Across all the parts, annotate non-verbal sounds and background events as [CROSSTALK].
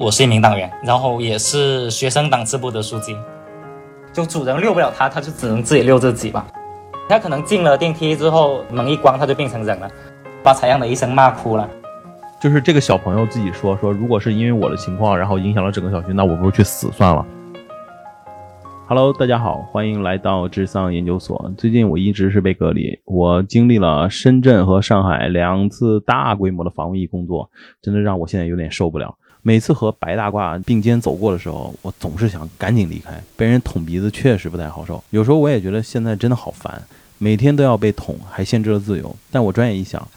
我是一名党员，然后也是学生党支部的书记。就主人遛不了它，它就只能自己遛自己吧。它可能进了电梯之后，门一关，它就变成人了，把采样的医生骂哭了。就是这个小朋友自己说说，如果是因为我的情况，然后影响了整个小区，那我不如去死算了。Hello，大家好，欢迎来到智丧研究所。最近我一直是被隔离，我经历了深圳和上海两次大规模的防疫工作，真的让我现在有点受不了。每次和白大褂并肩走过的时候，我总是想赶紧离开。被人捅鼻子确实不太好受，有时候我也觉得现在真的好烦，每天都要被捅，还限制了自由。但我转眼一想，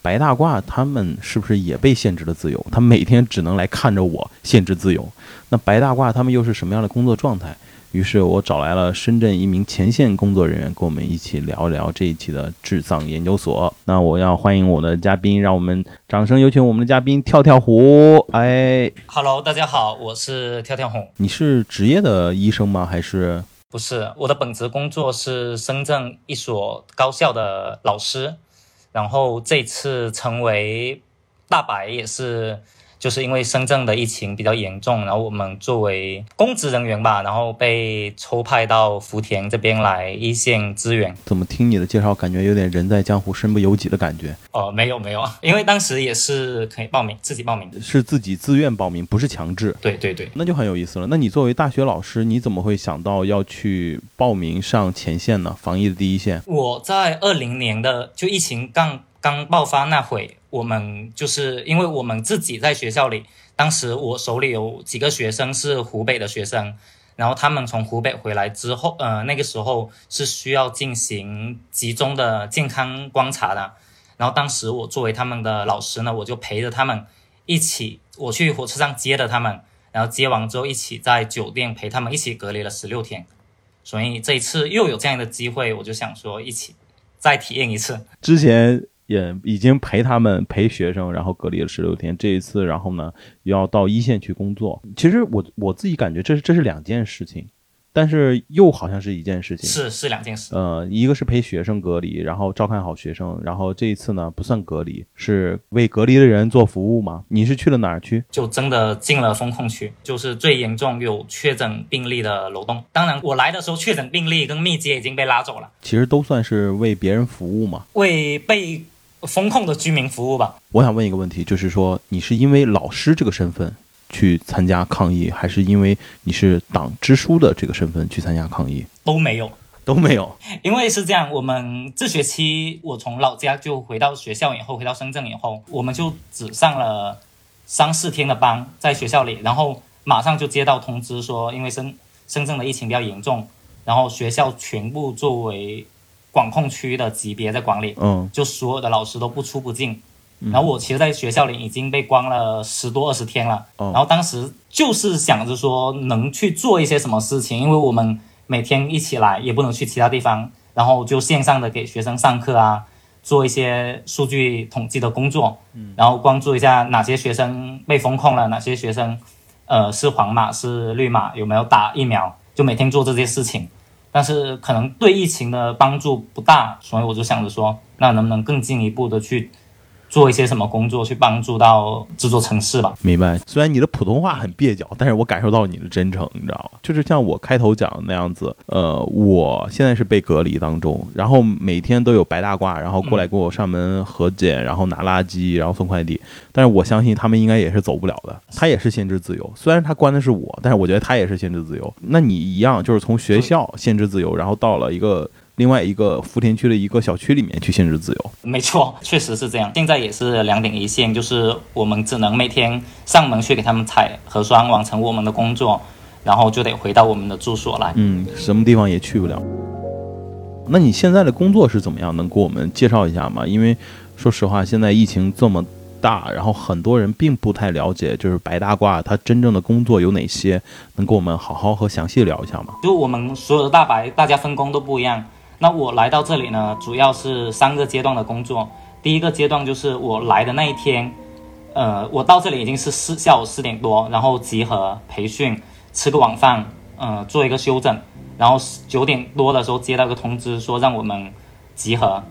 白大褂他们是不是也被限制了自由？他每天只能来看着我限制自由。那白大褂他们又是什么样的工作状态？于是我找来了深圳一名前线工作人员，跟我们一起聊一聊这一期的智藏研究所。那我要欢迎我的嘉宾，让我们掌声有请我们的嘉宾跳跳虎。哎，Hello，大家好，我是跳跳虎。你是职业的医生吗？还是？不是，我的本职工作是深圳一所高校的老师，然后这次成为大白也是。就是因为深圳的疫情比较严重，然后我们作为公职人员吧，然后被抽派到福田这边来一线支援。怎么听你的介绍，感觉有点人在江湖身不由己的感觉？哦，没有没有，因为当时也是可以报名，自己报名的，是自己自愿报名，不是强制。对对对，那就很有意思了。那你作为大学老师，你怎么会想到要去报名上前线呢？防疫的第一线。我在二零年的就疫情刚刚爆发那会。我们就是因为我们自己在学校里，当时我手里有几个学生是湖北的学生，然后他们从湖北回来之后，呃，那个时候是需要进行集中的健康观察的。然后当时我作为他们的老师呢，我就陪着他们一起，我去火车站接的他们，然后接完之后一起在酒店陪他们一起隔离了十六天。所以这一次又有这样的机会，我就想说一起再体验一次。之前。也已经陪他们陪学生，然后隔离了十六天。这一次，然后呢，要到一线去工作。其实我我自己感觉，这是这是两件事情。但是又好像是一件事情，是是两件事。呃，一个是陪学生隔离，然后照看好学生，然后这一次呢不算隔离，是为隔离的人做服务吗？你是去了哪儿去？就真的进了风控区，就是最严重有确诊病例的楼栋。当然，我来的时候确诊病例跟密接已经被拉走了。其实都算是为别人服务嘛，为被风控的居民服务吧。我想问一个问题，就是说你是因为老师这个身份？去参加抗议，还是因为你是党支书的这个身份去参加抗议？都没有，都没有。因为是这样，我们这学期我从老家就回到学校以后，回到深圳以后，我们就只上了三四天的班，在学校里，然后马上就接到通知说，因为深深圳的疫情比较严重，然后学校全部作为管控区的级别在管理，嗯，就所有的老师都不出不进。然后我其实，在学校里已经被关了十多二十天了。然后当时就是想着说，能去做一些什么事情，因为我们每天一起来，也不能去其他地方，然后就线上的给学生上课啊，做一些数据统计的工作，然后关注一下哪些学生被封控了，哪些学生，呃，是黄码是绿码，有没有打疫苗，就每天做这些事情。但是可能对疫情的帮助不大，所以我就想着说，那能不能更进一步的去。做一些什么工作去帮助到这座城市吧？明白。虽然你的普通话很蹩脚，但是我感受到你的真诚，你知道吗？就是像我开头讲的那样子。呃，我现在是被隔离当中，然后每天都有白大褂，然后过来给我上门核检，然后拿垃圾，然后送快递。但是我相信他们应该也是走不了的，他也是限制自由。虽然他关的是我，但是我觉得他也是限制自由。那你一样，就是从学校限制自由，然后到了一个。另外一个福田区的一个小区里面去限制自由，没错，确实是这样。现在也是两点一线，就是我们只能每天上门去给他们采核酸，完成我们的工作，然后就得回到我们的住所来。嗯，什么地方也去不了。那你现在的工作是怎么样？能给我们介绍一下吗？因为说实话，现在疫情这么大，然后很多人并不太了解，就是白大褂他真正的工作有哪些，能跟我们好好和详细聊一下吗？就我们所有的大白，大家分工都不一样。那我来到这里呢，主要是三个阶段的工作。第一个阶段就是我来的那一天，呃，我到这里已经是四下午四点多，然后集合培训，吃个晚饭，呃，做一个休整，然后九点多的时候接到个通知，说让我们集合，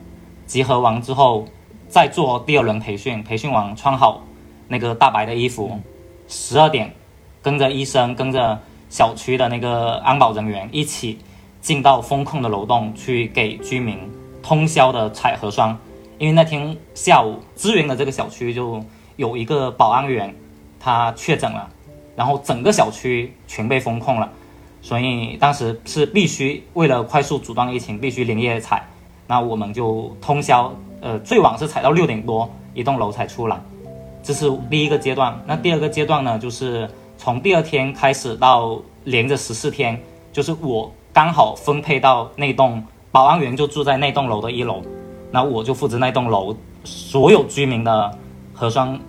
集合完之后再做第二轮培训，培训完穿好那个大白的衣服，十二点，跟着医生，跟着小区的那个安保人员一起进到封控的楼栋去给居民通宵的采核酸。因为那天下午支援的这个小区就有一个保安员他确诊了，然后整个小区全被封控了，所以当时是必须为了快速阻断疫情，必须连夜采。那我们就通宵，呃，最晚是采到六点多，一栋楼才出来。这是第一个阶段。那第二个阶段呢，就是从第二天开始到连着十四天，就是我刚好分配到那栋保安员就住在那栋楼的一楼，那我就负责那栋楼所有居民的核酸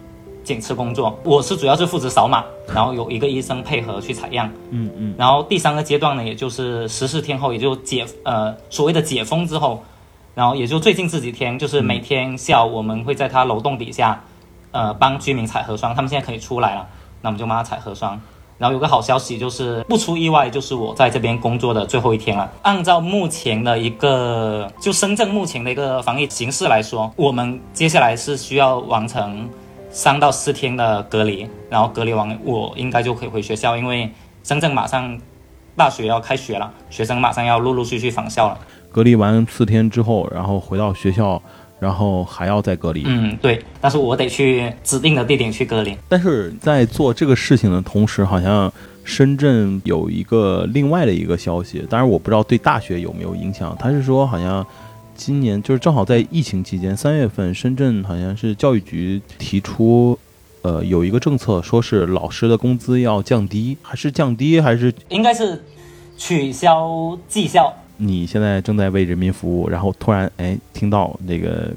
检测工作。我是主要是负责扫码，然后有一个医生配合去采样。嗯嗯。然后第三个阶段呢，也就是十四天后，也就解呃所谓的解封之后。然后也就最近这几天，就是每天下午我们会在他楼栋底下，呃，帮居民采核酸。他们现在可以出来了，那我们就帮他采核酸。然后有个好消息就是，不出意外，就是我在这边工作的最后一天了。按照目前的一个，就深圳目前的一个防疫形势来说，我们接下来是需要完成三到四天的隔离，然后隔离完我应该就可以回学校，因为深圳马上大学要开学了，学生马上要陆陆续续返校了。隔离完四天之后，然后回到学校，然后还要再隔离。嗯，对，但是我得去指定的地点去隔离。但是在做这个事情的同时，好像深圳有一个另外的一个消息，当然我不知道对大学有没有影响。他是说，好像今年就是正好在疫情期间，三月份，深圳好像是教育局提出，呃，有一个政策，说是老师的工资要降低，还是降低，还是应该是取消绩效。你现在正在为人民服务，然后突然哎听到那个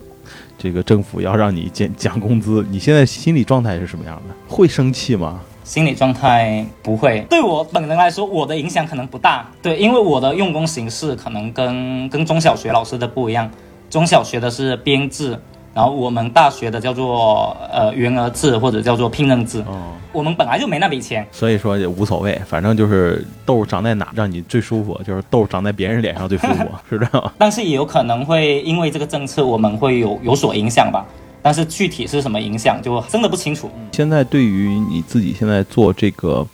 这个政府要让你减降工资，你现在心理状态是什么样的？会生气吗？心理状态不会，对我本人来说，我的影响可能不大。对，因为我的用工形式可能跟跟中小学老师的不一样，中小学的是编制。然后我们大学的叫做呃员额制或者叫做聘任制，我们本来就没那笔钱，所以说也无所谓，反正就是痘长在哪让你最舒服，就是痘长在别人脸上最舒服，[LAUGHS] 是这样。但是也有可能会因为这个政策，我们会有有所影响吧，但是具体是什么影响，就真的不清楚。现在对于你自己现在做这个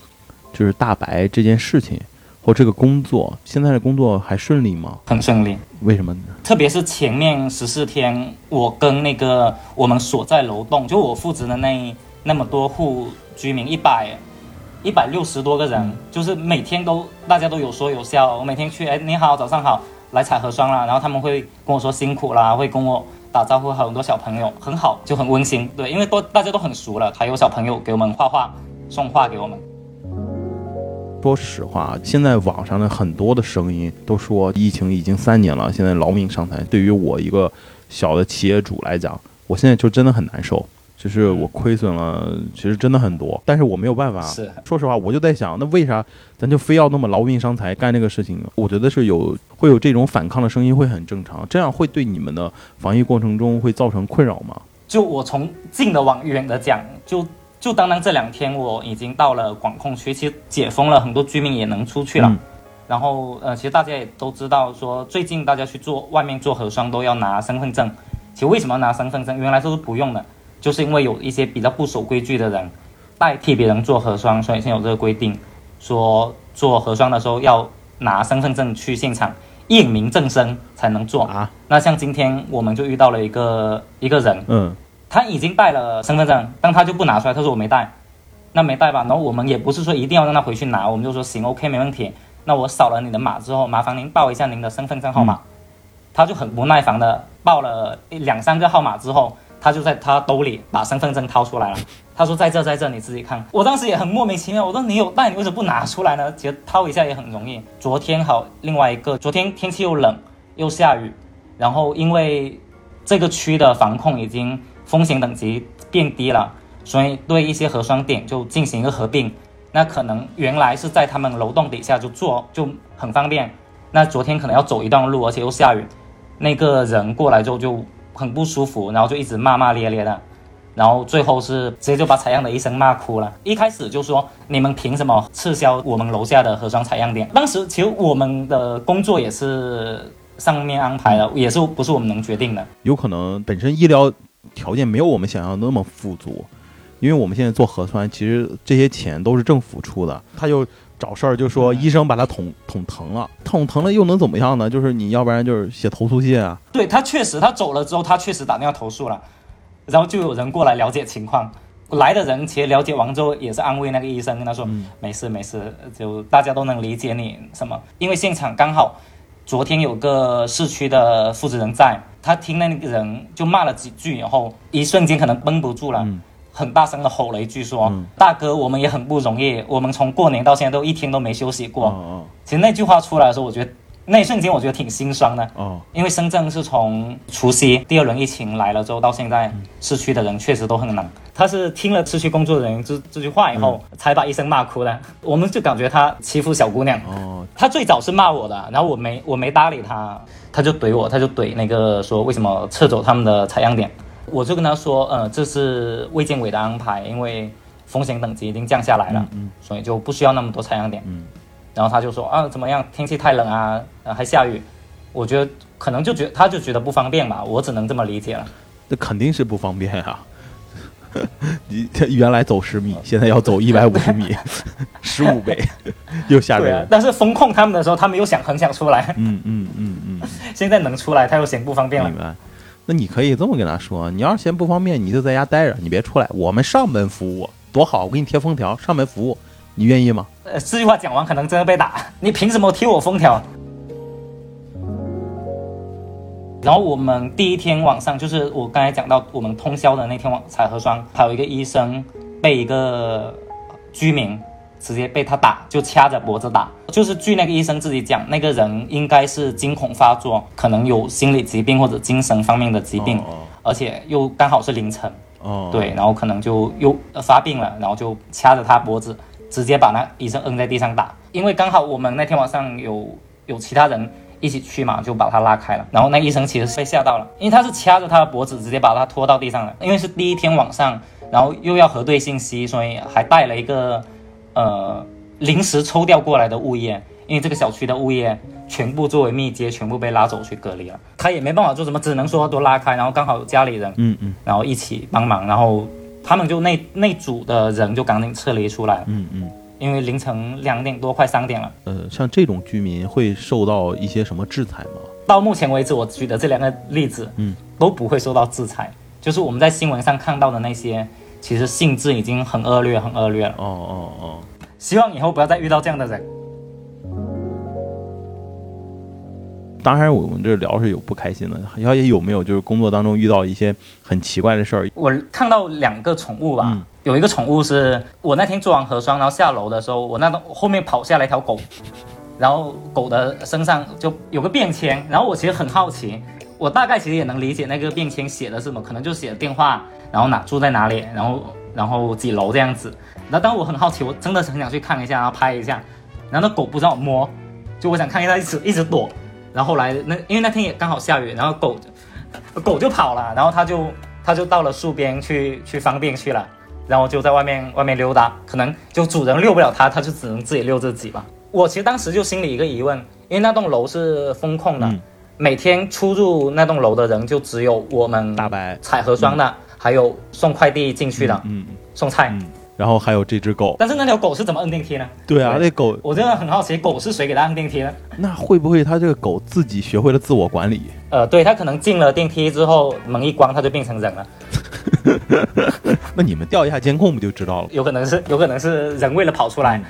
就是大白这件事情。或这个工作，现在的工作还顺利吗？很顺利。为什么呢？特别是前面十四天，我跟那个我们所在楼栋，就我负责的那那么多户居民，一百一百六十多个人，就是每天都大家都有说有笑。我每天去，哎，你好，早上好，来采核酸了。然后他们会跟我说辛苦啦，会跟我打招呼。很多小朋友很好，就很温馨。对，因为都大家都很熟了，还有小朋友给我们画画，送画给我们。说实话，现在网上的很多的声音都说疫情已经三年了，现在劳命伤财。对于我一个小的企业主来讲，我现在就真的很难受，就是我亏损了，其实真的很多。但是我没有办法。是，说实话，我就在想，那为啥咱就非要那么劳命伤财干这个事情？我觉得是有会有这种反抗的声音会很正常，这样会对你们的防疫过程中会造成困扰吗？就我从近的往远的讲，就。就当当这两天我已经到了管控区，其实解封了很多居民也能出去了。然后呃，其实大家也都知道，说最近大家去做外面做核酸都要拿身份证。其实为什么拿身份证？原来都是不用的，就是因为有一些比较不守规矩的人代替别人做核酸，所以现在有这个规定，说做核酸的时候要拿身份证去现场验明正身才能做啊。那像今天我们就遇到了一个一个人，嗯。他已经带了身份证，但他就不拿出来。他说我没带，那没带吧。然后我们也不是说一定要让他回去拿，我们就说行，OK，没问题。那我扫了你的码之后，麻烦您报一下您的身份证号码。他就很不耐烦的报了两三个号码之后，他就在他兜里把身份证掏出来了。他说在这，在这，你自己看。我当时也很莫名其妙，我说你有带，你为什么不拿出来呢？其实掏一下也很容易。昨天好，另外一个，昨天天气又冷又下雨，然后因为这个区的防控已经。风险等级变低了，所以对一些核酸点就进行一个合并。那可能原来是在他们楼栋底下就做就很方便。那昨天可能要走一段路，而且又下雨，那个人过来之后就很不舒服，然后就一直骂骂咧咧的，然后最后是直接就把采样的医生骂哭了。一开始就说你们凭什么撤销我们楼下的核酸采样点？当时其实我们的工作也是上面安排的，也是不是我们能决定的。有可能本身医疗。条件没有我们想象的那么富足，因为我们现在做核酸，其实这些钱都是政府出的，他就找事儿就说医生把他捅捅疼了，捅疼了又能怎么样呢？就是你要不然就是写投诉信啊。对他确实，他走了之后，他确实打电话投诉了，然后就有人过来了解情况。来的人其实了解完之后也是安慰那个医生，跟他说没事没事，就大家都能理解你什么，因为现场刚好昨天有个市区的负责人在，他听那个人就骂了几句以后，一瞬间可能绷不住了，很大声的吼了一句说：“大哥，我们也很不容易，我们从过年到现在都一天都没休息过。”其实那句话出来的时候，我觉得。那一瞬间我觉得挺心酸的哦，因为深圳是从除夕第二轮疫情来了之后到现在，市区的人确实都很冷。他是听了市区工作人员这这句话以后，才把医生骂哭的。我们就感觉他欺负小姑娘哦。他最早是骂我的，然后我没我没搭理他，他就怼我，他就怼那个说为什么撤走他们的采样点。我就跟他说，呃，这是卫健委的安排，因为风险等级已经降下来了，嗯，所以就不需要那么多采样点，嗯。然后他就说啊，怎么样？天气太冷啊，还下雨。我觉得可能就觉他就觉得不方便吧，我只能这么理解了。那肯定是不方便啊！[LAUGHS] 你原来走十米，现在要走一百五十米，[LAUGHS] 十五倍，又吓人。但是风控他们的时候，他们又想很想出来。嗯嗯嗯嗯。[LAUGHS] 现在能出来，他又嫌不方便了。明白。那你可以这么跟他说：你要是嫌不方便，你就在家待着，你别出来。我们上门服务多好，我给你贴封条，上门服务。你愿意吗？呃，这句话讲完，可能真的被打。你凭什么贴我封条？然后我们第一天晚上，就是我刚才讲到我们通宵的那天晚采核酸，还有一个医生被一个居民直接被他打，就掐着脖子打。就是据那个医生自己讲，那个人应该是惊恐发作，可能有心理疾病或者精神方面的疾病，而且又刚好是凌晨，哦，对，然后可能就又发病了，然后就掐着他脖子。直接把那医生摁在地上打，因为刚好我们那天晚上有有其他人一起去嘛，就把他拉开了。然后那医生其实是被吓到了，因为他是掐着他的脖子，直接把他拖到地上了。因为是第一天晚上，然后又要核对信息，所以还带了一个呃临时抽调过来的物业，因为这个小区的物业全部作为密接，全部被拉走去隔离了。他也没办法做什么，只能说都拉开。然后刚好有家里人，嗯嗯，然后一起帮忙，然后。他们就那那组的人就赶紧撤离出来，嗯嗯，因为凌晨两点多快三点了。呃，像这种居民会受到一些什么制裁吗？到目前为止，我举的这两个例子，嗯，都不会受到制裁。就是我们在新闻上看到的那些，其实性质已经很恶劣，很恶劣了。哦哦哦，希望以后不要再遇到这样的人。当然，我们这聊是有不开心的。小姐有没有就是工作当中遇到一些很奇怪的事儿？我看到两个宠物吧，有一个宠物是我那天做完核酸，然后下楼的时候，我那后面跑下来一条狗，然后狗的身上就有个便签，然后我其实很好奇，我大概其实也能理解那个便签写的是什么，可能就写的电话，然后哪住在哪里，然后然后几楼这样子。然后当我很好奇，我真的是很想去看一下，然后拍一下，然后那狗不让我摸，就我想看一下，一直一直躲。然后后来那因为那天也刚好下雨，然后狗狗就跑了，然后它就它就到了树边去去方便去了，然后就在外面外面溜达，可能就主人遛不了它，它就只能自己遛自己吧。我其实当时就心里一个疑问，因为那栋楼是封控的，每天出入那栋楼的人就只有我们大白采核酸的，还有送快递进去的，嗯，送菜。然后还有这只狗，但是那条狗是怎么摁电梯呢？对啊，那狗我真的很好奇，狗是谁给它摁电梯的？那会不会它这个狗自己学会了自我管理？呃，对，它可能进了电梯之后，门一关，它就变成人了。[LAUGHS] 那你们调一下监控不就知道了？有可能是，有可能是人为了跑出来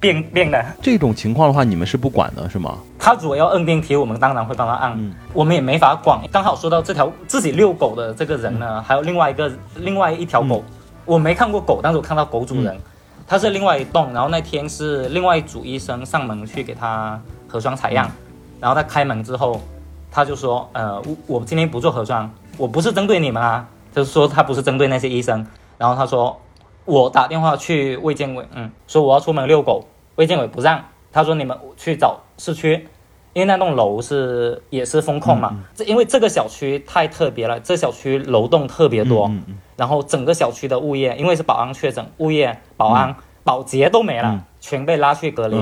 变变的。这种情况的话，你们是不管的是吗？他如果要摁电梯，我们当然会帮他按，我们也没法管。刚好说到这条自己遛狗的这个人呢，还有另外一个另外一条狗。我没看过狗，但是我看到狗主人，他是另外一栋，然后那天是另外一组医生上门去给他核酸采样，然后他开门之后，他就说，呃，我我今天不做核酸，我不是针对你们啊，就是说他不是针对那些医生，然后他说，我打电话去卫健委，嗯，说我要出门遛狗，卫健委不让，他说你们去找市区。因为那栋楼是也是风控嘛，这因为这个小区太特别了，这小区楼栋特别多，然后整个小区的物业因为是保安确诊，物业、保安、保洁都没了，全被拉去隔离。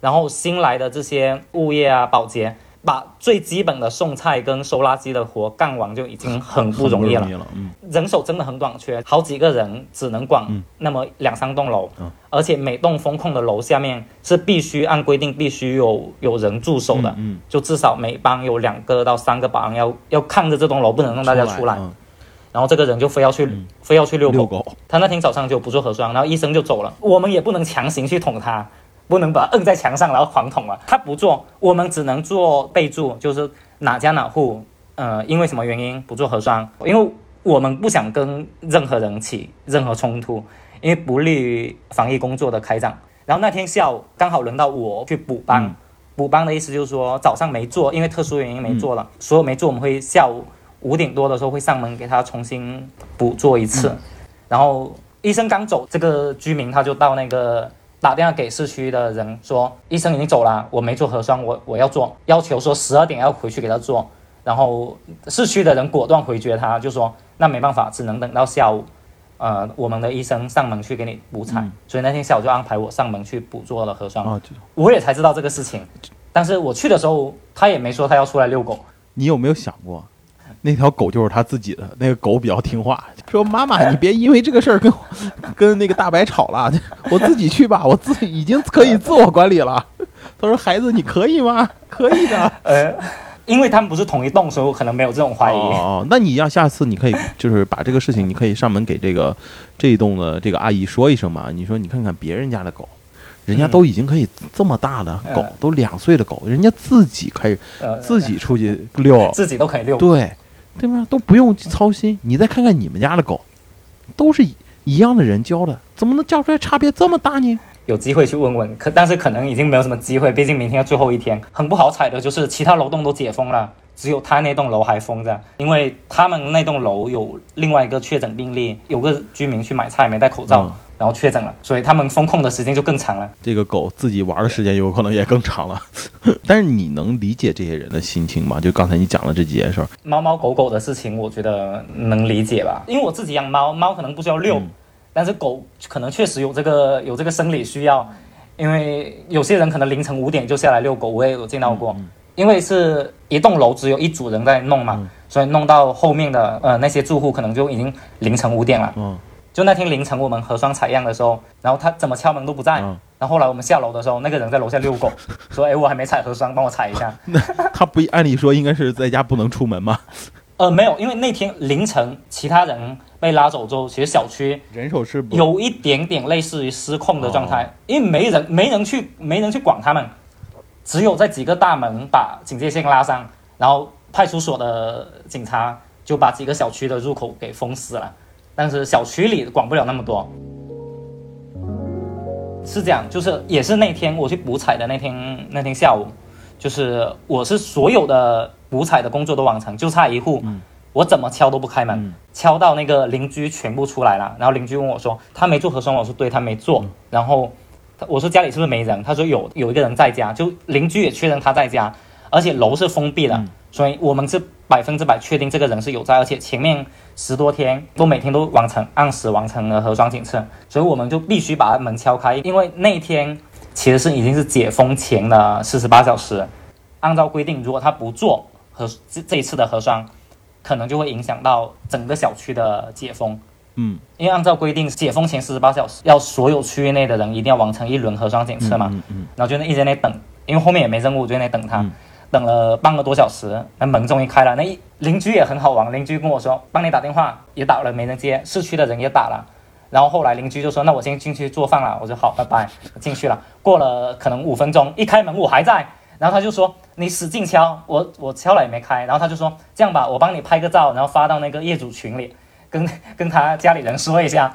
然后新来的这些物业啊、保洁把最基本的送菜跟收垃圾的活干完就已经很不容易了。嗯，人手真的很短缺，好几个人只能管那么两三栋楼，而且每栋风控的楼下面是必须按规定必须有有人驻守的，嗯，就至少每班有两个到三个保安要要看着这栋楼，不能让大家出来。然后这个人就非要去非要去遛狗，他那天早上就不做核酸，然后医生就走了，我们也不能强行去捅他。不能把它摁在墙上，然后狂捅了。他不做，我们只能做备注，就是哪家哪户，呃，因为什么原因不做核酸？因为我们不想跟任何人起任何冲突，因为不利于防疫工作的开展。然后那天下午刚好轮到我去补班，补班的意思就是说早上没做，因为特殊原因没做了，所有没做我们会下午五点多的时候会上门给他重新补做一次。然后医生刚走，这个居民他就到那个。打电话给市区的人说，医生已经走了，我没做核酸，我我要做，要求说十二点要回去给他做。然后市区的人果断回绝他，就说那没办法，只能等到下午，呃，我们的医生上门去给你补采。所以那天下午就安排我上门去补做了核酸。我也才知道这个事情，但是我去的时候他也没说他要出来遛狗。你有没有想过？那条狗就是他自己的，那个狗比较听话，[LAUGHS] 说妈妈，你别因为这个事儿跟 [LAUGHS] 跟那个大白吵了，[LAUGHS] 我自己去吧，我自己已经可以自我管理了。他说孩子，你可以吗？可以的。呃，因为他们不是同一栋，所以我可能没有这种怀疑。哦，那你要下次你可以就是把这个事情，你可以上门给这个这一栋的这个阿姨说一声嘛。你说你看看别人家的狗，人家都已经可以这么大的狗，都两岁的狗，人家自己可以自己出去遛，自己都可以遛。对。对吧？都不用操心。你再看看你们家的狗，都是一样的人教的，怎么能教出来差别这么大呢？有机会去问问，可但是可能已经没有什么机会，毕竟明天要最后一天。很不好彩的就是其他楼栋都解封了，只有他那栋楼还封着，因为他们那栋楼有另外一个确诊病例，有个居民去买菜没戴口罩。然后确诊了，所以他们封控的时间就更长了。这个狗自己玩的时间有可能也更长了。[LAUGHS] 但是你能理解这些人的心情吗？就刚才你讲的这几件事儿，猫猫狗狗的事情，我觉得能理解吧。因为我自己养猫，猫可能不需要遛，但是狗可能确实有这个有这个生理需要。因为有些人可能凌晨五点就下来遛狗，我也有见到过。因为是一栋楼只有一组人在弄嘛，所以弄到后面的呃那些住户可能就已经凌晨五点了。嗯。就那天凌晨我们核酸采样的时候，然后他怎么敲门都不在。然后后来我们下楼的时候，那个人在楼下遛狗，[LAUGHS] 说：“哎，我还没采核酸，帮我采一下。”那他不按理说应该是在家不能出门吗？[LAUGHS] 呃，没有，因为那天凌晨其他人被拉走之后，其实小区人手是有一点点类似于失控的状态，因为没人没人去没人去管他们，只有在几个大门把警戒线拉上，然后派出所的警察就把几个小区的入口给封死了。但是小区里管不了那么多，是这样，就是也是那天我去补采的那天，那天下午，就是我是所有的补采的工作都完成，就差一户，我怎么敲都不开门，敲到那个邻居全部出来了，然后邻居问我说他没做核酸，我说对他没做，然后我说家里是不是没人，他说有有一个人在家，就邻居也确认他在家，而且楼是封闭的，所以我们是百分之百确定这个人是有在，而且前面。十多天都每天都完成按时完成了核酸检测，所以我们就必须把门敲开，因为那天其实是已经是解封前的四十八小时。按照规定，如果他不做核这这一次的核酸，可能就会影响到整个小区的解封。嗯，因为按照规定，解封前四十八小时要所有区域内的人一定要完成一轮核酸检测嘛。嗯嗯。然后就一直在那等，因为后面也没任务，就在那等他。等了半个多小时，那门终于开了。那一邻居也很好玩，邻居跟我说帮你打电话也打了没人接，市区的人也打了。然后后来邻居就说那我先进去做饭了。我说好，拜拜，进去了。过了可能五分钟，一开门我还在。然后他就说你使劲敲，我我敲了也没开。然后他就说这样吧，我帮你拍个照，然后发到那个业主群里，跟跟他家里人说一下。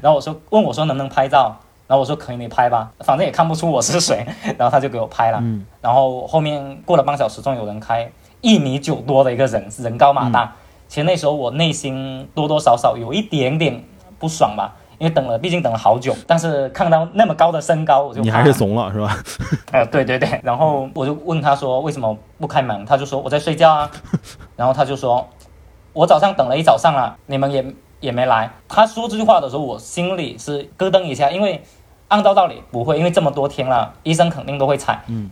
然后我说问我说能不能拍照。然后我说可以，你拍吧，反正也看不出我是谁。然后他就给我拍了。嗯。然后后面过了半小时，终于有人开一米九多的一个人，人高马大。其实那时候我内心多多少少有一点点不爽吧，因为等了，毕竟等了好久。但是看到那么高的身高，我就你还是怂了是吧？[LAUGHS] 呃，对对对。然后我就问他说为什么不开门？他就说我在睡觉啊。[LAUGHS] 然后他就说，我早上等了一早上了，你们也也没来。他说这句话的时候，我心里是咯噔一下，因为。按照道理不会，因为这么多天了，医生肯定都会踩。嗯，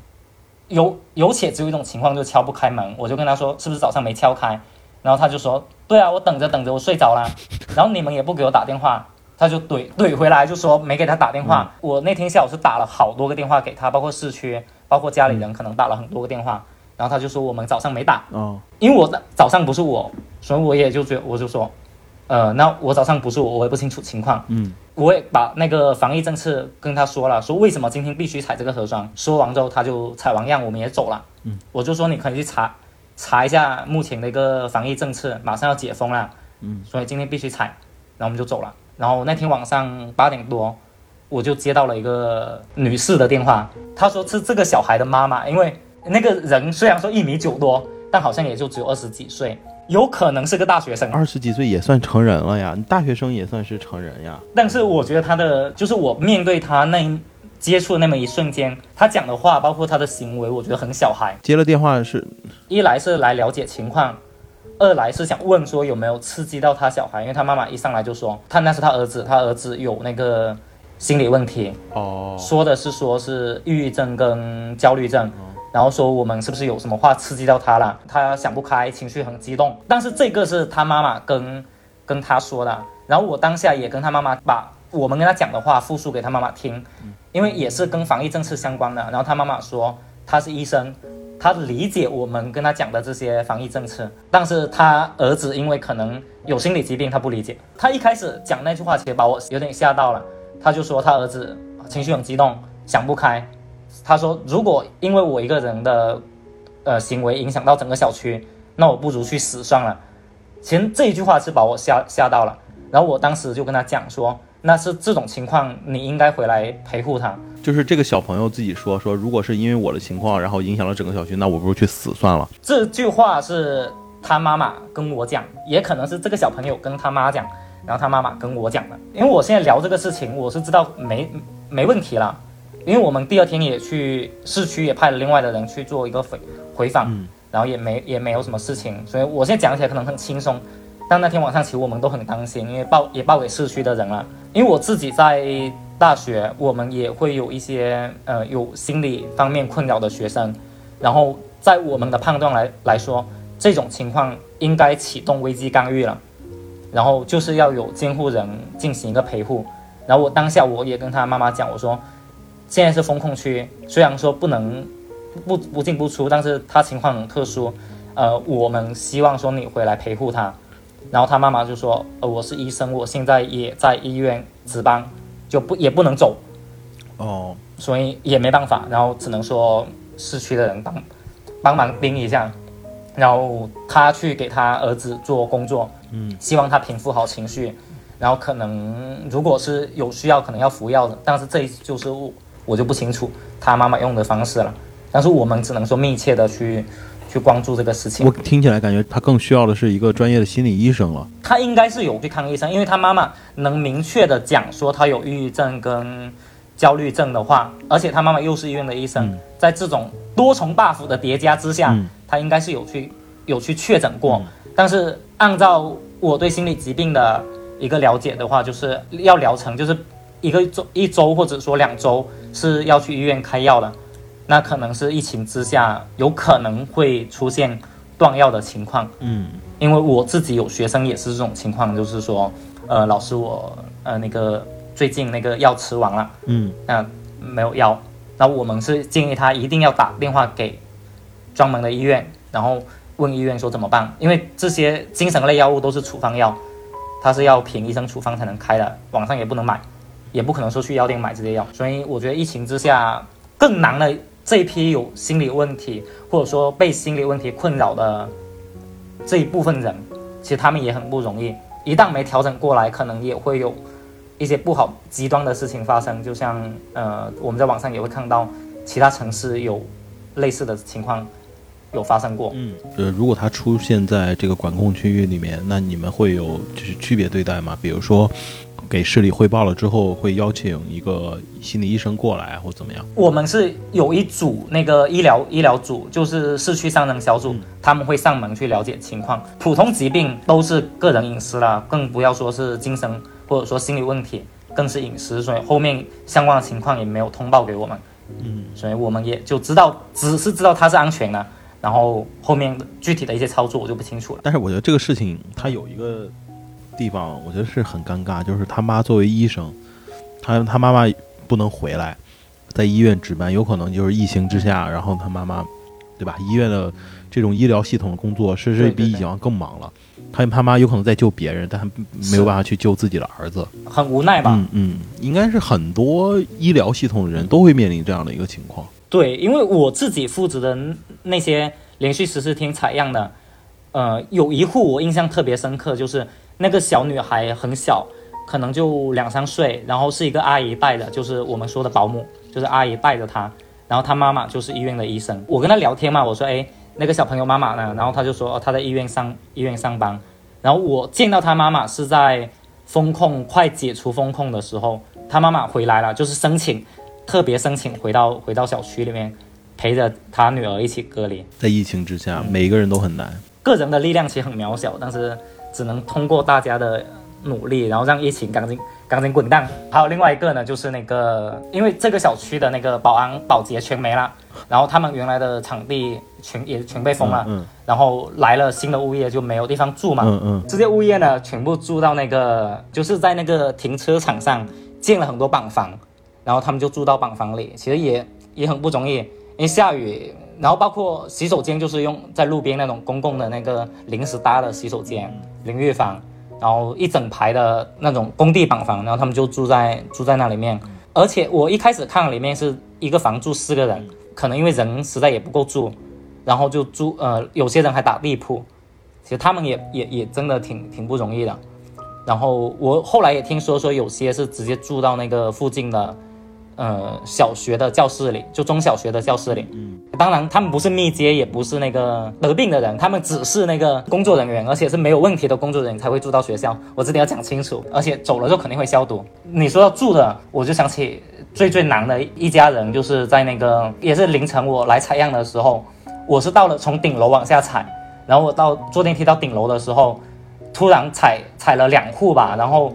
有有且只有一种情况，就敲不开门。我就跟他说，是不是早上没敲开？然后他就说，对啊，我等着等着，我睡着了。[LAUGHS] 然后你们也不给我打电话，他就怼怼回来，就说没给他打电话。我那天下午是打了好多个电话给他，包括市区，包括家里人，可能打了很多个电话。然后他就说我们早上没打，哦，因为我早上不是我，所以我也就觉我就说，呃，那我早上不是我，我也不清楚情况。嗯，我也把那个防疫政策跟他说了，说为什么今天必须采这个核酸。说完之后，他就采完样，我们也走了。嗯，我就说你可以去查。查一下目前的一个防疫政策，马上要解封了，嗯，所以今天必须采，然后我们就走了。然后那天晚上八点多，我就接到了一个女士的电话，她说是这个小孩的妈妈，因为那个人虽然说一米九多，但好像也就只有二十几岁，有可能是个大学生。二十几岁也算成人了呀，大学生也算是成人呀。但是我觉得他的，就是我面对他那。接触的那么一瞬间，他讲的话，包括他的行为，我觉得很小孩。接了电话是，一来是来了解情况，二来是想问说有没有刺激到他小孩，因为他妈妈一上来就说他那是他儿子，他儿子有那个心理问题哦，说的是说是抑郁症跟焦虑症，然后说我们是不是有什么话刺激到他了，他想不开，情绪很激动。但是这个是他妈妈跟跟他说的，然后我当下也跟他妈妈把我们跟他讲的话复述给他妈妈听。因为也是跟防疫政策相关的，然后他妈妈说他是医生，他理解我们跟他讲的这些防疫政策，但是他儿子因为可能有心理疾病，他不理解。他一开始讲那句话，其实把我有点吓到了。他就说他儿子情绪很激动，想不开。他说如果因为我一个人的呃行为影响到整个小区，那我不如去死算了。其实这一句话是把我吓吓到了。然后我当时就跟他讲说。那是这种情况，你应该回来陪护他。就是这个小朋友自己说说，如果是因为我的情况，然后影响了整个小区，那我不如去死算了。这句话是他妈妈跟我讲，也可能是这个小朋友跟他妈讲，然后他妈妈跟我讲的。因为我现在聊这个事情，我是知道没没问题了，因为我们第二天也去市区也派了另外的人去做一个回回访，然后也没也没有什么事情，所以我现在讲起来可能很轻松。但那天晚上其实我们都很担心，因为报也报给市区的人了。因为我自己在大学，我们也会有一些呃有心理方面困扰的学生。然后在我们的判断来来说，这种情况应该启动危机干预了。然后就是要有监护人进行一个陪护。然后我当下我也跟他妈妈讲，我说现在是风控区，虽然说不能不不进不出，但是他情况很特殊，呃，我们希望说你回来陪护他。然后他妈妈就说：“呃，我是医生，我现在也在医院值班，就不也不能走，哦，所以也没办法，然后只能说市区的人帮帮忙盯一下，然后他去给他儿子做工作，嗯，希望他平复好情绪，然后可能如果是有需要，可能要服药的，但是这就是我我就不清楚他妈妈用的方式了，但是我们只能说密切的去。”去关注这个事情，我听起来感觉他更需要的是一个专业的心理医生了。他应该是有去看医生，因为他妈妈能明确的讲说他有抑郁症跟焦虑症的话，而且他妈妈又是医院的医生，在这种多重 buff 的叠加之下，他应该是有去有去确诊过。但是按照我对心理疾病的一个了解的话，就是要疗程就是一个周一周或者说两周是要去医院开药的。那可能是疫情之下有可能会出现断药的情况，嗯，因为我自己有学生也是这种情况，就是说，呃，老师我呃那个最近那个药吃完了，嗯，那没有药，那我们是建议他一定要打电话给专门的医院，然后问医院说怎么办，因为这些精神类药物都是处方药，它是要凭医生处方才能开的，网上也不能买，也不可能说去药店买这些药，所以我觉得疫情之下更难的。这一批有心理问题，或者说被心理问题困扰的这一部分人，其实他们也很不容易。一旦没调整过来，可能也会有一些不好、极端的事情发生。就像呃，我们在网上也会看到其他城市有类似的情况有发生过。嗯，呃，如果它出现在这个管控区域里面，那你们会有就是区别对待吗？比如说。给市里汇报了之后，会邀请一个心理医生过来，或怎么样？我们是有一组那个医疗医疗组，就是市区三人小组，他们会上门去了解情况。普通疾病都是个人隐私了，更不要说是精神或者说心理问题，更是隐私，所以后面相关的情况也没有通报给我们。嗯，所以我们也就知道，只是知道它是安全的，然后后面具体的一些操作我就不清楚了。但是我觉得这个事情它有一个地方，我觉得是很尴尬，就是他妈作为医生，他他妈妈不能回来，在医院值班，有可能就是疫情之下，然后他妈妈，对吧？医院的这种医疗系统的工作，是是比以往更忙了。他他妈有可能在救别人，但没有办法去救自己的儿子，很无奈吧？嗯嗯，应该是很多医疗系统的人都会面临这样的一个情况。对，因为我自己负责的那些连续十四天采样的，呃，有一户我印象特别深刻，就是那个小女孩很小，可能就两三岁，然后是一个阿姨带的，就是我们说的保姆，就是阿姨带着她，然后她妈妈就是医院的医生。我跟她聊天嘛，我说，哎。那个小朋友妈妈呢？然后她就说，哦，她在医院上医院上班。然后我见到她妈妈是在风控快解除风控的时候，她妈妈回来了，就是申请特别申请回到回到小区里面，陪着他女儿一起隔离。在疫情之下，每一个人都很难。个人的力量其实很渺小，但是只能通过大家的努力，然后让疫情赶紧赶紧滚蛋。还有另外一个呢，就是那个，因为这个小区的那个保安保洁全没了。然后他们原来的场地全也全被封了，然后来了新的物业就没有地方住嘛，这些物业呢全部住到那个就是在那个停车场上建了很多板房，然后他们就住到板房里，其实也也很不容易，因下雨，然后包括洗手间就是用在路边那种公共的那个临时搭的洗手间淋浴房，然后一整排的那种工地板房，然后他们就住在住在那里面，而且我一开始看里面是一个房住四个人。可能因为人实在也不够住，然后就住呃，有些人还打地铺，其实他们也也也真的挺挺不容易的。然后我后来也听说说有些是直接住到那个附近的呃小学的教室里，就中小学的教室里。嗯，当然他们不是密接，也不是那个得病的人，他们只是那个工作人员，而且是没有问题的工作人员才会住到学校。我这里要讲清楚，而且走了就肯定会消毒。你说要住的，我就想起。最最难的一家人，就是在那个也是凌晨我来采样的时候，我是到了从顶楼往下采，然后我到坐电梯到顶楼的时候，突然踩踩了两户吧，然后，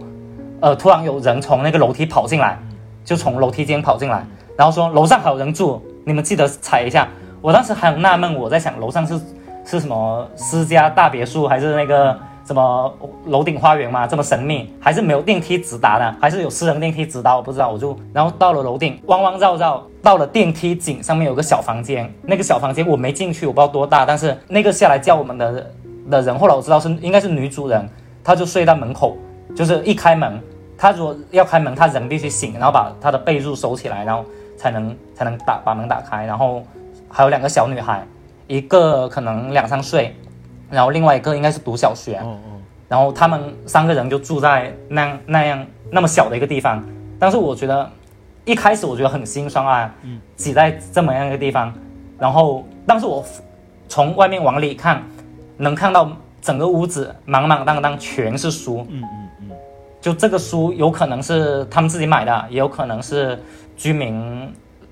呃，突然有人从那个楼梯跑进来，就从楼梯间跑进来，然后说楼上还有人住，你们记得踩一下。我当时还很纳闷，我在想楼上是是什么私家大别墅还是那个？什么楼顶花园嘛，这么神秘，还是没有电梯直达的，还是有私人电梯直达？我不知道，我就然后到了楼顶，弯弯绕绕，到了电梯井上面有个小房间，那个小房间我没进去，我不知道多大，但是那个下来叫我们的的人，后来我知道是应该是女主人，她就睡在门口，就是一开门，她如果要开门，他人必须醒，然后把他的被褥收起来，然后才能才能打把门打开，然后还有两个小女孩，一个可能两三岁。然后另外一个应该是读小学，然后他们三个人就住在那那样那么小的一个地方，但是我觉得一开始我觉得很心酸啊，挤在这么样一个地方，然后但是我从外面往里看，能看到整个屋子满满当当全是书，嗯嗯嗯，就这个书有可能是他们自己买的，也有可能是居民。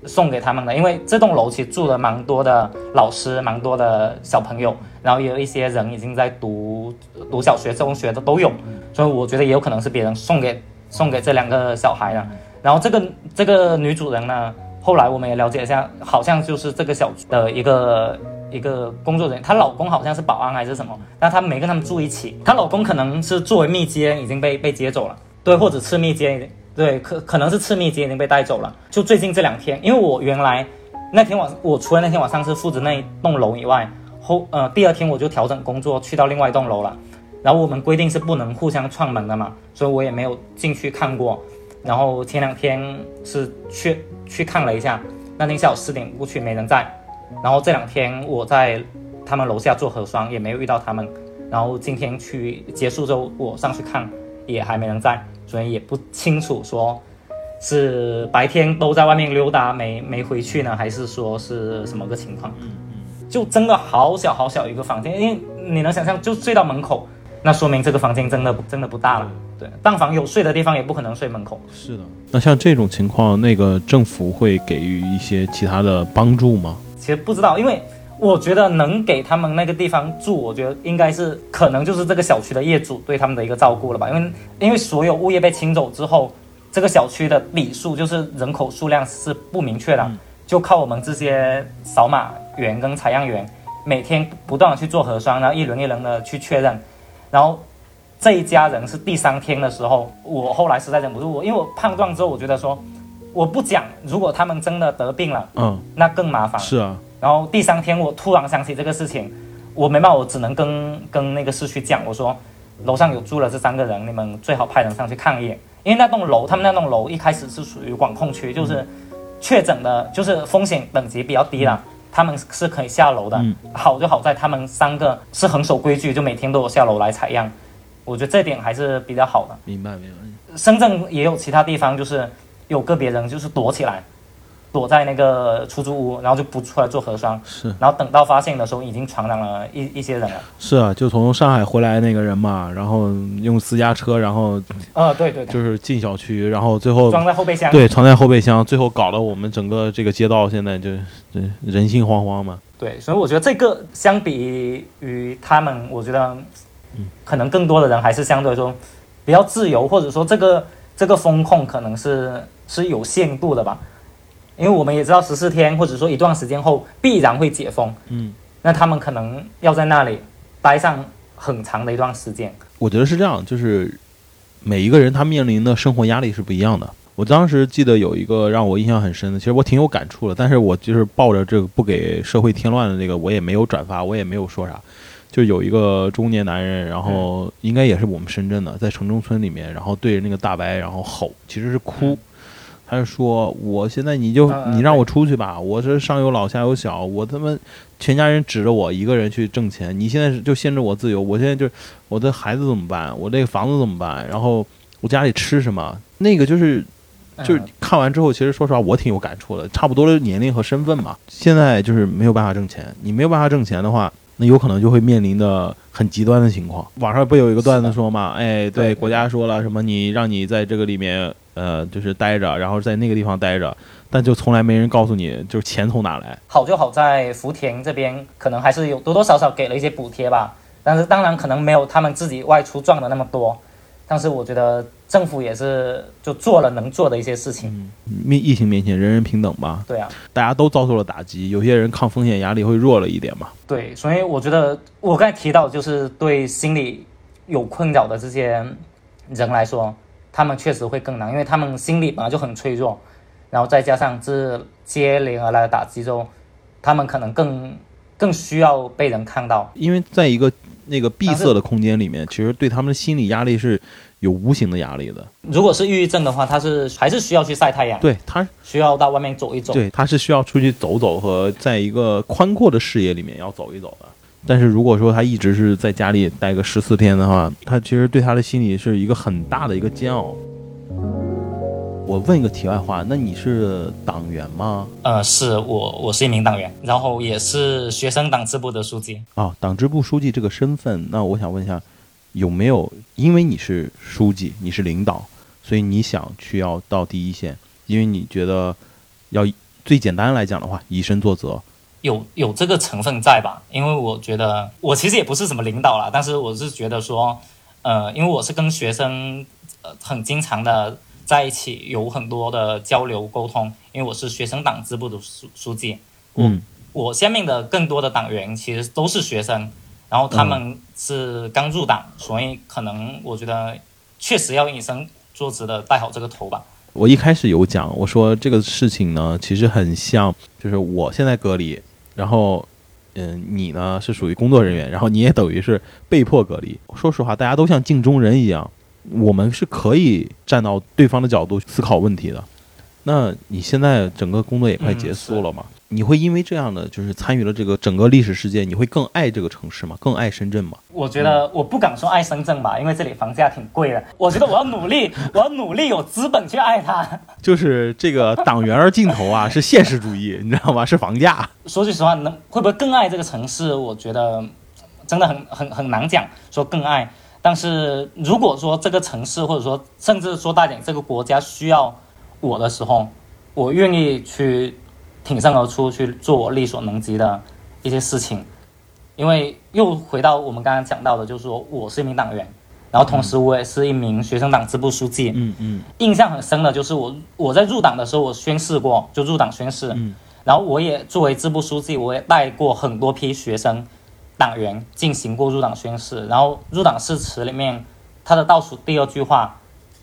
送给他们的，因为这栋楼其实住了蛮多的老师，蛮多的小朋友，然后也有一些人已经在读读小学、中学的都有，所以我觉得也有可能是别人送给送给这两个小孩的。然后这个这个女主人呢，后来我们也了解一下，好像就是这个小的一个一个工作人员，她老公好像是保安还是什么，但她没跟他们住一起，她老公可能是作为密接已经被被接走了，对，或者次密接。对，可可能是次密接已经被带走了。就最近这两天，因为我原来那天晚，我除了那天晚上是负责那一栋楼以外，后呃第二天我就调整工作去到另外一栋楼了。然后我们规定是不能互相串门的嘛，所以我也没有进去看过。然后前两天是去去看了一下，那天下午四点过去没人在。然后这两天我在他们楼下做核酸，也没有遇到他们。然后今天去结束之后，我上去看，也还没人在。所以也不清楚，说是白天都在外面溜达，没没回去呢，还是说是什么个情况？嗯嗯，就真的好小好小一个房间，因为你能想象，就睡到门口，那说明这个房间真的真的不大了。对，但凡有睡的地方，也不可能睡门口。是的。那像这种情况，那个政府会给予一些其他的帮助吗？其实不知道，因为。我觉得能给他们那个地方住，我觉得应该是可能就是这个小区的业主对他们的一个照顾了吧，因为因为所有物业被清走之后，这个小区的底数就是人口数量是不明确的，就靠我们这些扫码员跟采样员，每天不断的去做核酸，然后一轮一轮的去确认，然后这一家人是第三天的时候，我后来实在忍不住，我因为我判断之后，我觉得说我不讲，如果他们真的得病了，嗯，那更麻烦。是啊，然后第三天我突然想起这个事情，我没办法，我只能跟跟那个市区讲，我说楼上有住了这三个人，你们最好派人上去看一眼，因为那栋楼他们那栋楼一开始是属于管控区，就是确诊的，就是风险等级比较低了。他们是可以下楼的，嗯好就好在他们三个是很守规矩，就每天都有下楼来采样，我觉得这点还是比较好的。明白明白。深圳也有其他地方，就是有个别人就是躲起来，躲在那个出租屋，然后就不出来做核酸，是然后等到发现的时候，已经传染了一一些人了。是啊，就从上海回来那个人嘛，然后用私家车，然后呃，对对对，就是进小区，然后最后装在后备箱。对藏在后备箱，最后搞得我们整个这个街道现在就就人心惶惶嘛。对，所以我觉得这个相比于他们，我觉得可能更多的人还是相对来说比较自由，或者说这个这个风控可能是是有限度的吧。因为我们也知道十四天或者说一段时间后必然会解封，嗯，那他们可能要在那里待上很长的一段时间。我觉得是这样，就是每一个人他面临的生活压力是不一样的。我当时记得有一个让我印象很深的，其实我挺有感触的，但是我就是抱着这个不给社会添乱的这个，我也没有转发，我也没有说啥。就有一个中年男人，然后应该也是我们深圳的，在城中村里面，然后对着那个大白然后吼，其实是哭。他就说：“我现在你就你让我出去吧，我这上有老下有小，我他妈全家人指着我一个人去挣钱，你现在是就限制我自由，我现在就我的孩子怎么办？我这个房子怎么办？然后我家里吃什么？那个就是就是嗯看完之后，其实说实话我挺有感触的，差不多的年龄和身份嘛，现在就是没有办法挣钱，你没有办法挣钱的话。”那有可能就会面临的很极端的情况。网上不有一个段子说嘛，哎，对，对国家说了什么，你让你在这个里面，呃，就是待着，然后在那个地方待着，但就从来没人告诉你，就是钱从哪来。好就好在福田这边可能还是有多多少少给了一些补贴吧，但是当然可能没有他们自己外出赚的那么多，但是我觉得政府也是就做了能做的一些事情。面疫情面前人人平等吧，对啊，大家都遭受了打击，有些人抗风险压力会弱了一点嘛。对，所以我觉得我刚才提到就是对心理有困扰的这些人来说，他们确实会更难，因为他们心理本来就很脆弱，然后再加上这接连而来的打击之后，他们可能更更需要被人看到。因为在一个那个闭塞的空间里面，其实对他们的心理压力是有无形的压力的。如果是抑郁症的话，他是还是需要去晒太阳，对他，需要到外面走一走。对他是需要出去走走和在一个宽阔的视野里面要走一走的。但是如果说他一直是在家里待个十四天的话，他其实对他的心理是一个很大的一个煎熬。我问一个题外话，那你是党员吗？呃，是我，我是一名党员，然后也是学生党支部的书记。啊，党支部书记这个身份，那我想问一下，有没有因为你是书记，你是领导，所以你想去要到第一线？因为你觉得要最简单来讲的话，以身作则。有有这个成分在吧？因为我觉得我其实也不是什么领导啦，但是我是觉得说，呃，因为我是跟学生呃很经常的在一起，有很多的交流沟通。因为我是学生党支部的书书记，嗯，我下面的更多的党员其实都是学生，然后他们是刚入党，所以可能我觉得确实要以身作则的带好这个头吧。我一开始有讲，我说这个事情呢，其实很像，就是我现在隔离，然后，嗯，你呢是属于工作人员，然后你也等于是被迫隔离。说实话，大家都像镜中人一样，我们是可以站到对方的角度思考问题的。那你现在整个工作也快结束了嘛？你会因为这样的就是参与了这个整个历史事件，你会更爱这个城市吗？更爱深圳吗？我觉得我不敢说爱深圳吧，因为这里房价挺贵的。我觉得我要努力，[LAUGHS] 我要努力有资本去爱它。就是这个党员儿镜头啊，[LAUGHS] 是现实主义，你知道吗？是房价。说句实话，能会不会更爱这个城市？我觉得真的很很很难讲，说更爱。但是如果说这个城市，或者说甚至说大点，这个国家需要我的时候，我愿意去挺身而出，去做我力所能及的一些事情。因为又回到我们刚刚讲到的，就是说我是一名党员，然后同时我也是一名学生党支部书记。嗯嗯印象很深的就是我我在入党的时候，我宣誓过，就入党宣誓。嗯然后我也作为支部书记，我也带过很多批学生党员进行过入党宣誓。然后入党誓词里面，它的倒数第二句话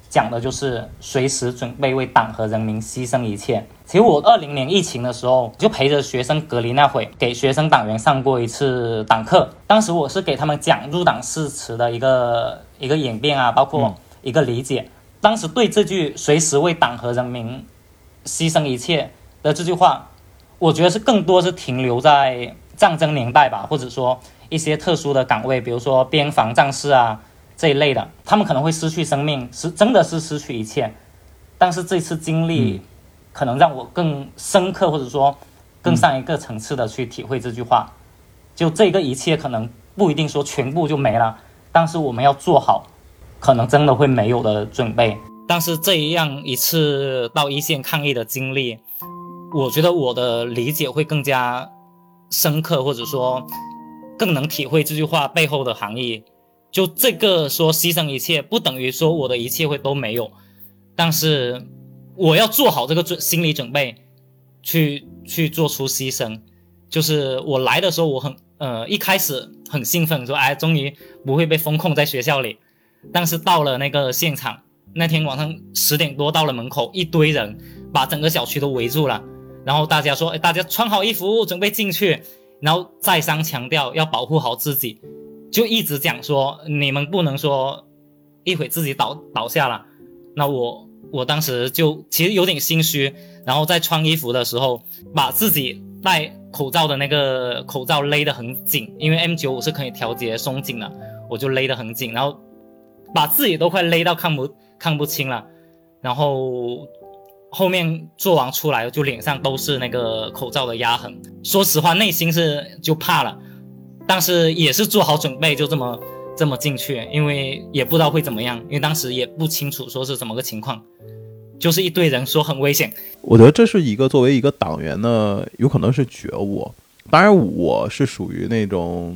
讲的就是随时准备为党和人民牺牲一切。其实我二零年疫情的时候，就陪着学生隔离那会，给学生党员上过一次党课。当时我是给他们讲入党誓词的一个一个演变啊，包括一个理解。当时对这句“随时为党和人民牺牲一切”的这句话。我觉得是更多是停留在战争年代吧，或者说一些特殊的岗位，比如说边防战士啊这一类的，他们可能会失去生命，是真的是失去一切。但是这次经历，可能让我更深刻，或者说更上一个层次的去体会这句话。就这个一切可能不一定说全部就没了，但是我们要做好可能真的会没有的准备。但是这样一次到一线抗疫的经历。我觉得我的理解会更加深刻，或者说更能体会这句话背后的含义。就这个说牺牲一切，不等于说我的一切会都没有，但是我要做好这个准心理准备，去去做出牺牲。就是我来的时候，我很呃一开始很兴奋，说哎，终于不会被封控在学校里。但是到了那个现场，那天晚上十点多到了门口，一堆人把整个小区都围住了。然后大家说，哎，大家穿好衣服，准备进去。然后再三强调要保护好自己，就一直讲说，你们不能说一会自己倒倒下了。那我我当时就其实有点心虚。然后在穿衣服的时候，把自己戴口罩的那个口罩勒得很紧，因为 M 九五是可以调节松紧的，我就勒得很紧，然后把自己都快勒到看不看不清了。然后。后面做完出来，就脸上都是那个口罩的压痕。说实话，内心是就怕了，但是也是做好准备，就这么这么进去，因为也不知道会怎么样，因为当时也不清楚说是怎么个情况，就是一堆人说很危险。我觉得这是一个作为一个党员呢，有可能是觉悟。当然，我是属于那种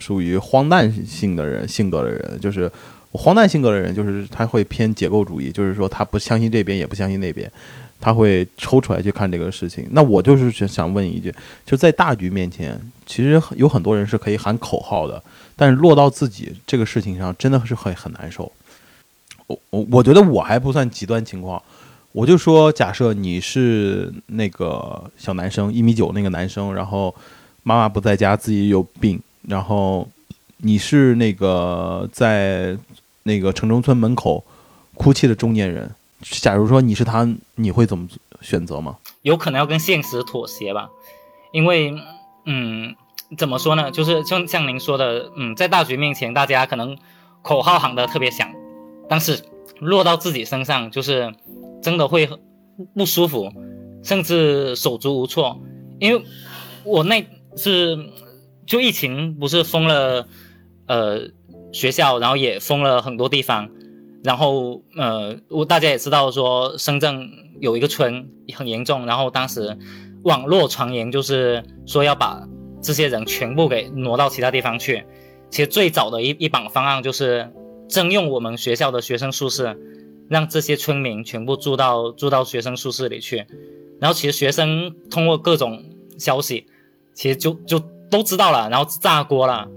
属于荒诞性的人性格的人，就是。荒诞性格的人，就是他会偏结构主义，就是说他不相信这边，也不相信那边，他会抽出来去看这个事情。那我就是想问一句，就在大局面前，其实有很多人是可以喊口号的，但是落到自己这个事情上，真的是很很难受。我我我觉得我还不算极端情况，我就说假设你是那个小男生，一米九那个男生，然后妈妈不在家，自己有病，然后你是那个在。那个城中村门口哭泣的中年人，假如说你是他，你会怎么选择吗？有可能要跟现实妥协吧，因为，嗯，怎么说呢？就是像像您说的，嗯，在大局面前，大家可能口号喊得特别响，但是落到自己身上，就是真的会不舒服，甚至手足无措。因为我那是就疫情不是封了，呃。学校，然后也封了很多地方，然后呃，我大家也知道说深圳有一个村很严重，然后当时网络传言就是说要把这些人全部给挪到其他地方去。其实最早的一一版方案就是征用我们学校的学生宿舍，让这些村民全部住到住到学生宿舍里去。然后其实学生通过各种消息，其实就就都知道了，然后炸锅了。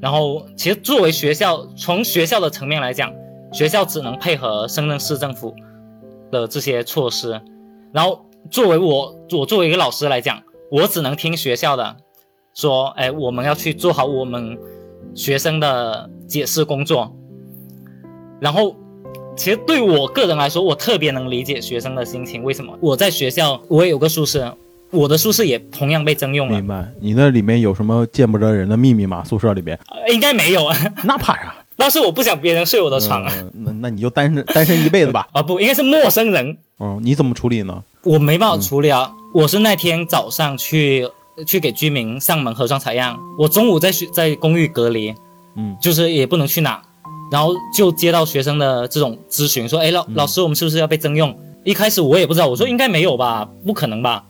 然后，其实作为学校，从学校的层面来讲，学校只能配合深圳市政府的这些措施。然后，作为我，我作为一个老师来讲，我只能听学校的，说，哎，我们要去做好我们学生的解释工作。然后，其实对我个人来说，我特别能理解学生的心情。为什么？我在学校，我也有个宿舍。我的宿舍也同样被征用了。明白，你那里面有什么见不得人的秘密吗？宿舍里边应该没有啊。[LAUGHS] 那怕啥？但是我不想别人睡我的床啊。那那你就单身单身一辈子吧。啊 [LAUGHS] 不，应该是陌生人。哦，你怎么处理呢？我没办法处理啊。我是那天早上去去给居民上门核酸采样，我中午在学在公寓隔离，嗯，就是也不能去哪，然后就接到学生的这种咨询，说，哎老老师，我们是不是要被征用？一开始我也不知道，我说应该没有吧，不可能吧。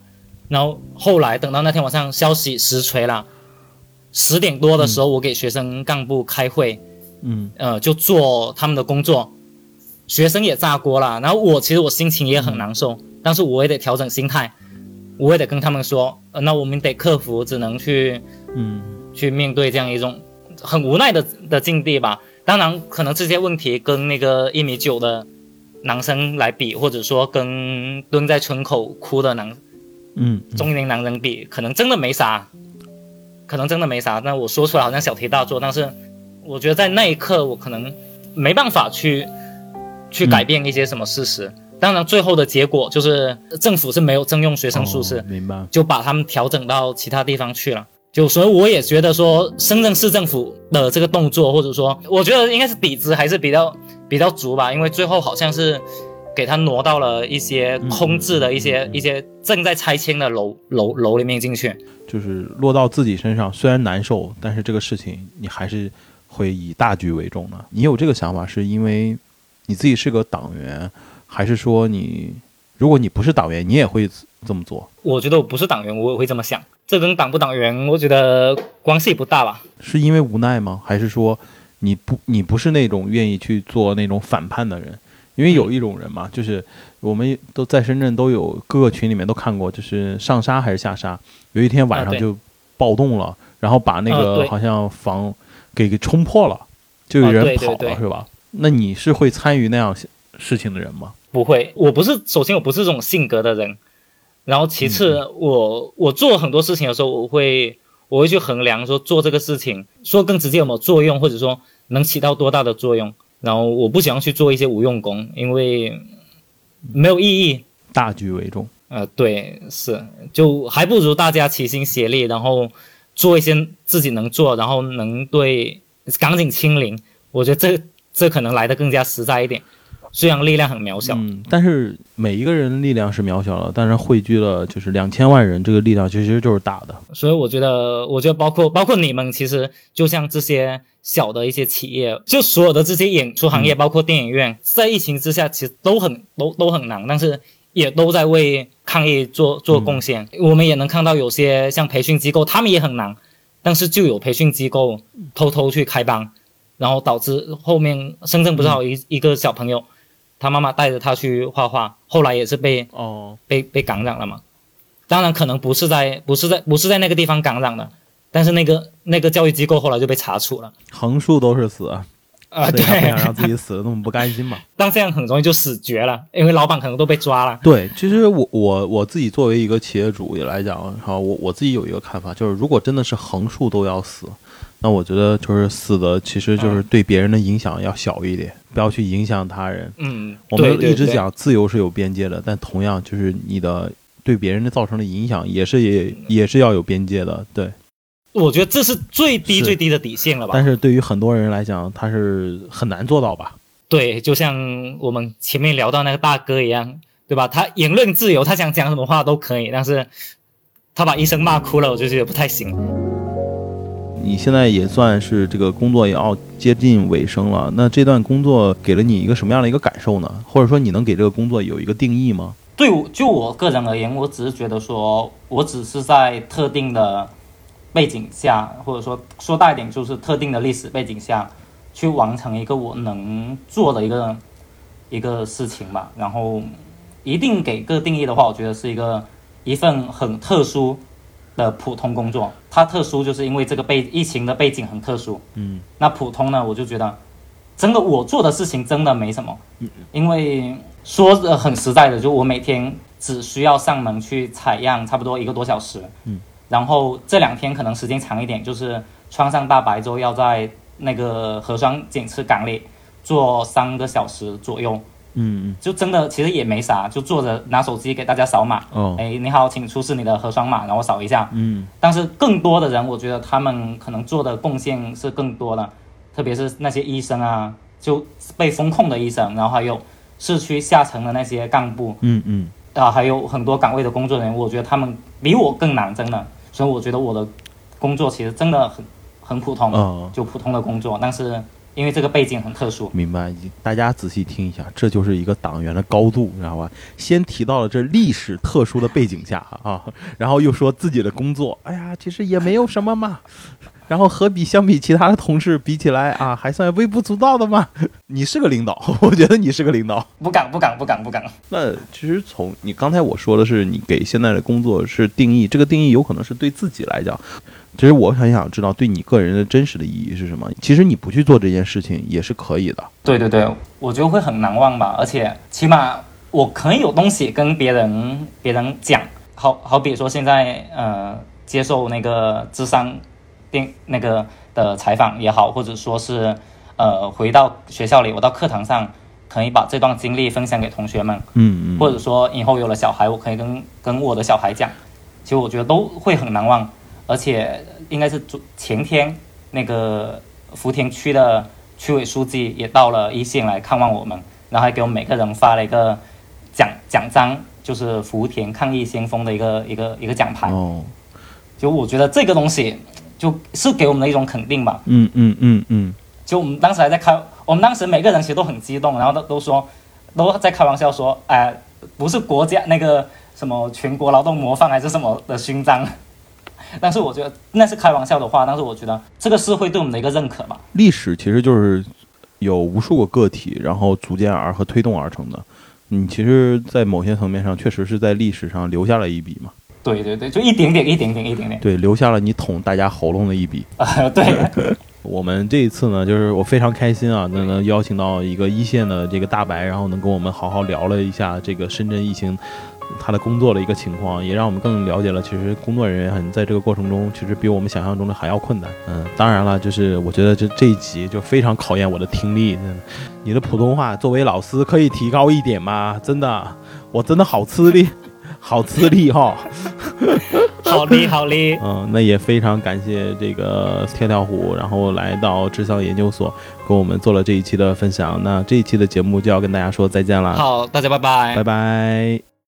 然后后来等到那天晚上消息实锤了，十点多的时候我给学生干部开会，嗯，呃，就做他们的工作，学生也炸锅了。然后我其实我心情也很难受，但是我也得调整心态。我也得跟他们说，呃，那我们得克服，只能去，嗯，去面对这样一种很无奈的的境地吧。当然，可能这些问题跟那个一米九的男生来比，或者说跟蹲在村口哭的男，嗯，中年男人比，可能真的没啥，可能真的没啥。那我说出来好像小题大做，但是我觉得在那一刻，我可能没办法去去改变一些什么事实。当然，最后的结果就是政府是没有征用学生宿舍，明白？就把他们调整到其他地方去了。就所以我也觉得说，深圳市政府的这个动作，或者说，我觉得应该是底子还是比较比较足吧，因为最后好像是给他挪到了一些空置的一些一些正在拆迁的楼楼楼里面进去，就是落到自己身上，虽然难受，但是这个事情你还是会以大局为重的。你有这个想法，是因为你自己是个党员。还是说你，如果你不是党员，你也会这么做？我觉得我不是党员，我也会这么想。这跟党不党员，我觉得关系不大吧？是因为无奈吗？还是说你不你不是那种愿意去做那种反叛的人？因为有一种人嘛，就是我们都在深圳都有各个群里面都看过，就是上沙还是下沙，有一天晚上就暴动了，然后把那个好像房给给冲破了，就有人跑了，是吧？那你是会参与那样事情的人吗？不会，我不是。首先，我不是这种性格的人。然后，其次，我我做很多事情的时候，我会我会去衡量说做这个事情，说更直接有没有作用，或者说能起到多大的作用。然后，我不想去做一些无用功，因为没有意义。大局为重。呃，对，是，就还不如大家齐心协力，然后做一些自己能做，然后能对赶紧清零。我觉得这这可能来的更加实在一点。虽然力量很渺小，嗯，但是每一个人力量是渺小的，但是汇聚了就是两千万人，这个力量其实就是大的。所以我觉得，我觉得包括包括你们，其实就像这些小的一些企业，就所有的这些演出行业，包括电影院，在疫情之下其实都很都都很难，但是也都在为抗疫做做贡献。我们也能看到有些像培训机构，他们也很难，但是就有培训机构偷偷去开班，然后导致后面深圳不是有一一个小朋友。他妈妈带着他去画画，后来也是被哦被被感染了嘛。当然可能不是在不是在不是在那个地方感染的，但是那个那个教育机构后来就被查处了。横竖都是死啊，对，不想让自己死的那么不甘心嘛。[LAUGHS] 但这样很容易就死绝了，因为老板可能都被抓了。对，其实我我我自己作为一个企业主也来讲，哈，我我自己有一个看法，就是如果真的是横竖都要死。那我觉得就是死的，其实就是对别人的影响要小一点，不要去影响他人。嗯，我们一直讲自由是有边界的，但同样就是你的对别人的造成的影响也是也也是要有边界的。对，我觉得这是最低最低的底线了吧？但是对于很多人来讲，他是很难做到吧？对，就像我们前面聊到那个大哥一样，对吧？他言论自由，他想讲什么话都可以，但是他把医生骂哭了，我就觉得不太行。你现在也算是这个工作也要接近尾声了，那这段工作给了你一个什么样的一个感受呢？或者说你能给这个工作有一个定义吗？对我就我个人而言，我只是觉得说，我只是在特定的背景下，或者说说大一点，就是特定的历史背景下去完成一个我能做的一个一个事情吧。然后一定给个定义的话，我觉得是一个一份很特殊。的普通工作，它特殊就是因为这个背疫情的背景很特殊。嗯，那普通呢，我就觉得，真的我做的事情真的没什么。嗯，因为说的很实在的，就我每天只需要上门去采样，差不多一个多小时。嗯，然后这两天可能时间长一点，就是穿上大白之后要在那个核酸检测岗里做三个小时左右。嗯嗯，就真的其实也没啥，就坐着拿手机给大家扫码。哦，哎，你好，请出示你的核酸码，然后扫一下。嗯，但是更多的人，我觉得他们可能做的贡献是更多的，特别是那些医生啊，就被封控的医生，然后还有市区下层的那些干部。嗯嗯，啊，还有很多岗位的工作人员，我觉得他们比我更难，真的。所以我觉得我的工作其实真的很很普通，就普通的工作，但是。因为这个背景很特殊，明白？大家仔细听一下，这就是一个党员的高度，你知道吧？先提到了这历史特殊的背景下啊，然后又说自己的工作，哎呀，其实也没有什么嘛。然后和比相比其他的同事比起来啊，还算微不足道的嘛。[LAUGHS] 你是个领导，[LAUGHS] 我觉得你是个领导。不敢，不敢，不敢，不敢。那其实从你刚才我说的是，你给现在的工作是定义，这个定义有可能是对自己来讲。其实我很想知道，对你个人的真实的意义是什么？其实你不去做这件事情也是可以的。对对对，我觉得会很难忘吧。而且起码我可以有东西跟别人别人讲。好好比说现在呃接受那个智商电那个的采访也好，或者说是呃回到学校里，我到课堂上可以把这段经历分享给同学们。嗯嗯。或者说以后有了小孩，我可以跟跟我的小孩讲。其实我觉得都会很难忘。而且应该是昨前天，那个福田区的区委书记也到了一线来看望我们，然后还给我们每个人发了一个奖奖章，就是福田抗疫先锋的一个一个一个奖牌。哦，就我觉得这个东西就是给我们的一种肯定吧。嗯嗯嗯嗯。就我们当时还在开，我们当时每个人其实都很激动，然后都都说都在开玩笑说，哎，不是国家那个什么全国劳动模范还是什么的勋章。[LAUGHS] 但是我觉得那是开玩笑的话，但是我觉得这个是会对我们的一个认可吧。历史其实就是有无数个个体，然后组建而和推动而成的。你其实，在某些层面上，确实是在历史上留下了一笔嘛。对对对，就一点点，一点点，一点点。对，留下了你捅大家喉咙的一笔。啊，[LAUGHS] 对。[LAUGHS] 我们这一次呢，就是我非常开心啊，能能邀请到一个一线的这个大白，然后能跟我们好好聊了一下这个深圳疫情。他的工作的一个情况，也让我们更了解了，其实工作人员很在这个过程中，其实比我们想象中的还要困难。嗯，当然了，就是我觉得这这一集就非常考验我的听力。你的普通话作为老师可以提高一点吗？真的，我真的好吃力，好资历哈。[LAUGHS] 好哩好哩。嗯，那也非常感谢这个跳跳虎，然后来到智孝研究所，跟我们做了这一期的分享。那这一期的节目就要跟大家说再见了。好，大家拜拜，拜拜。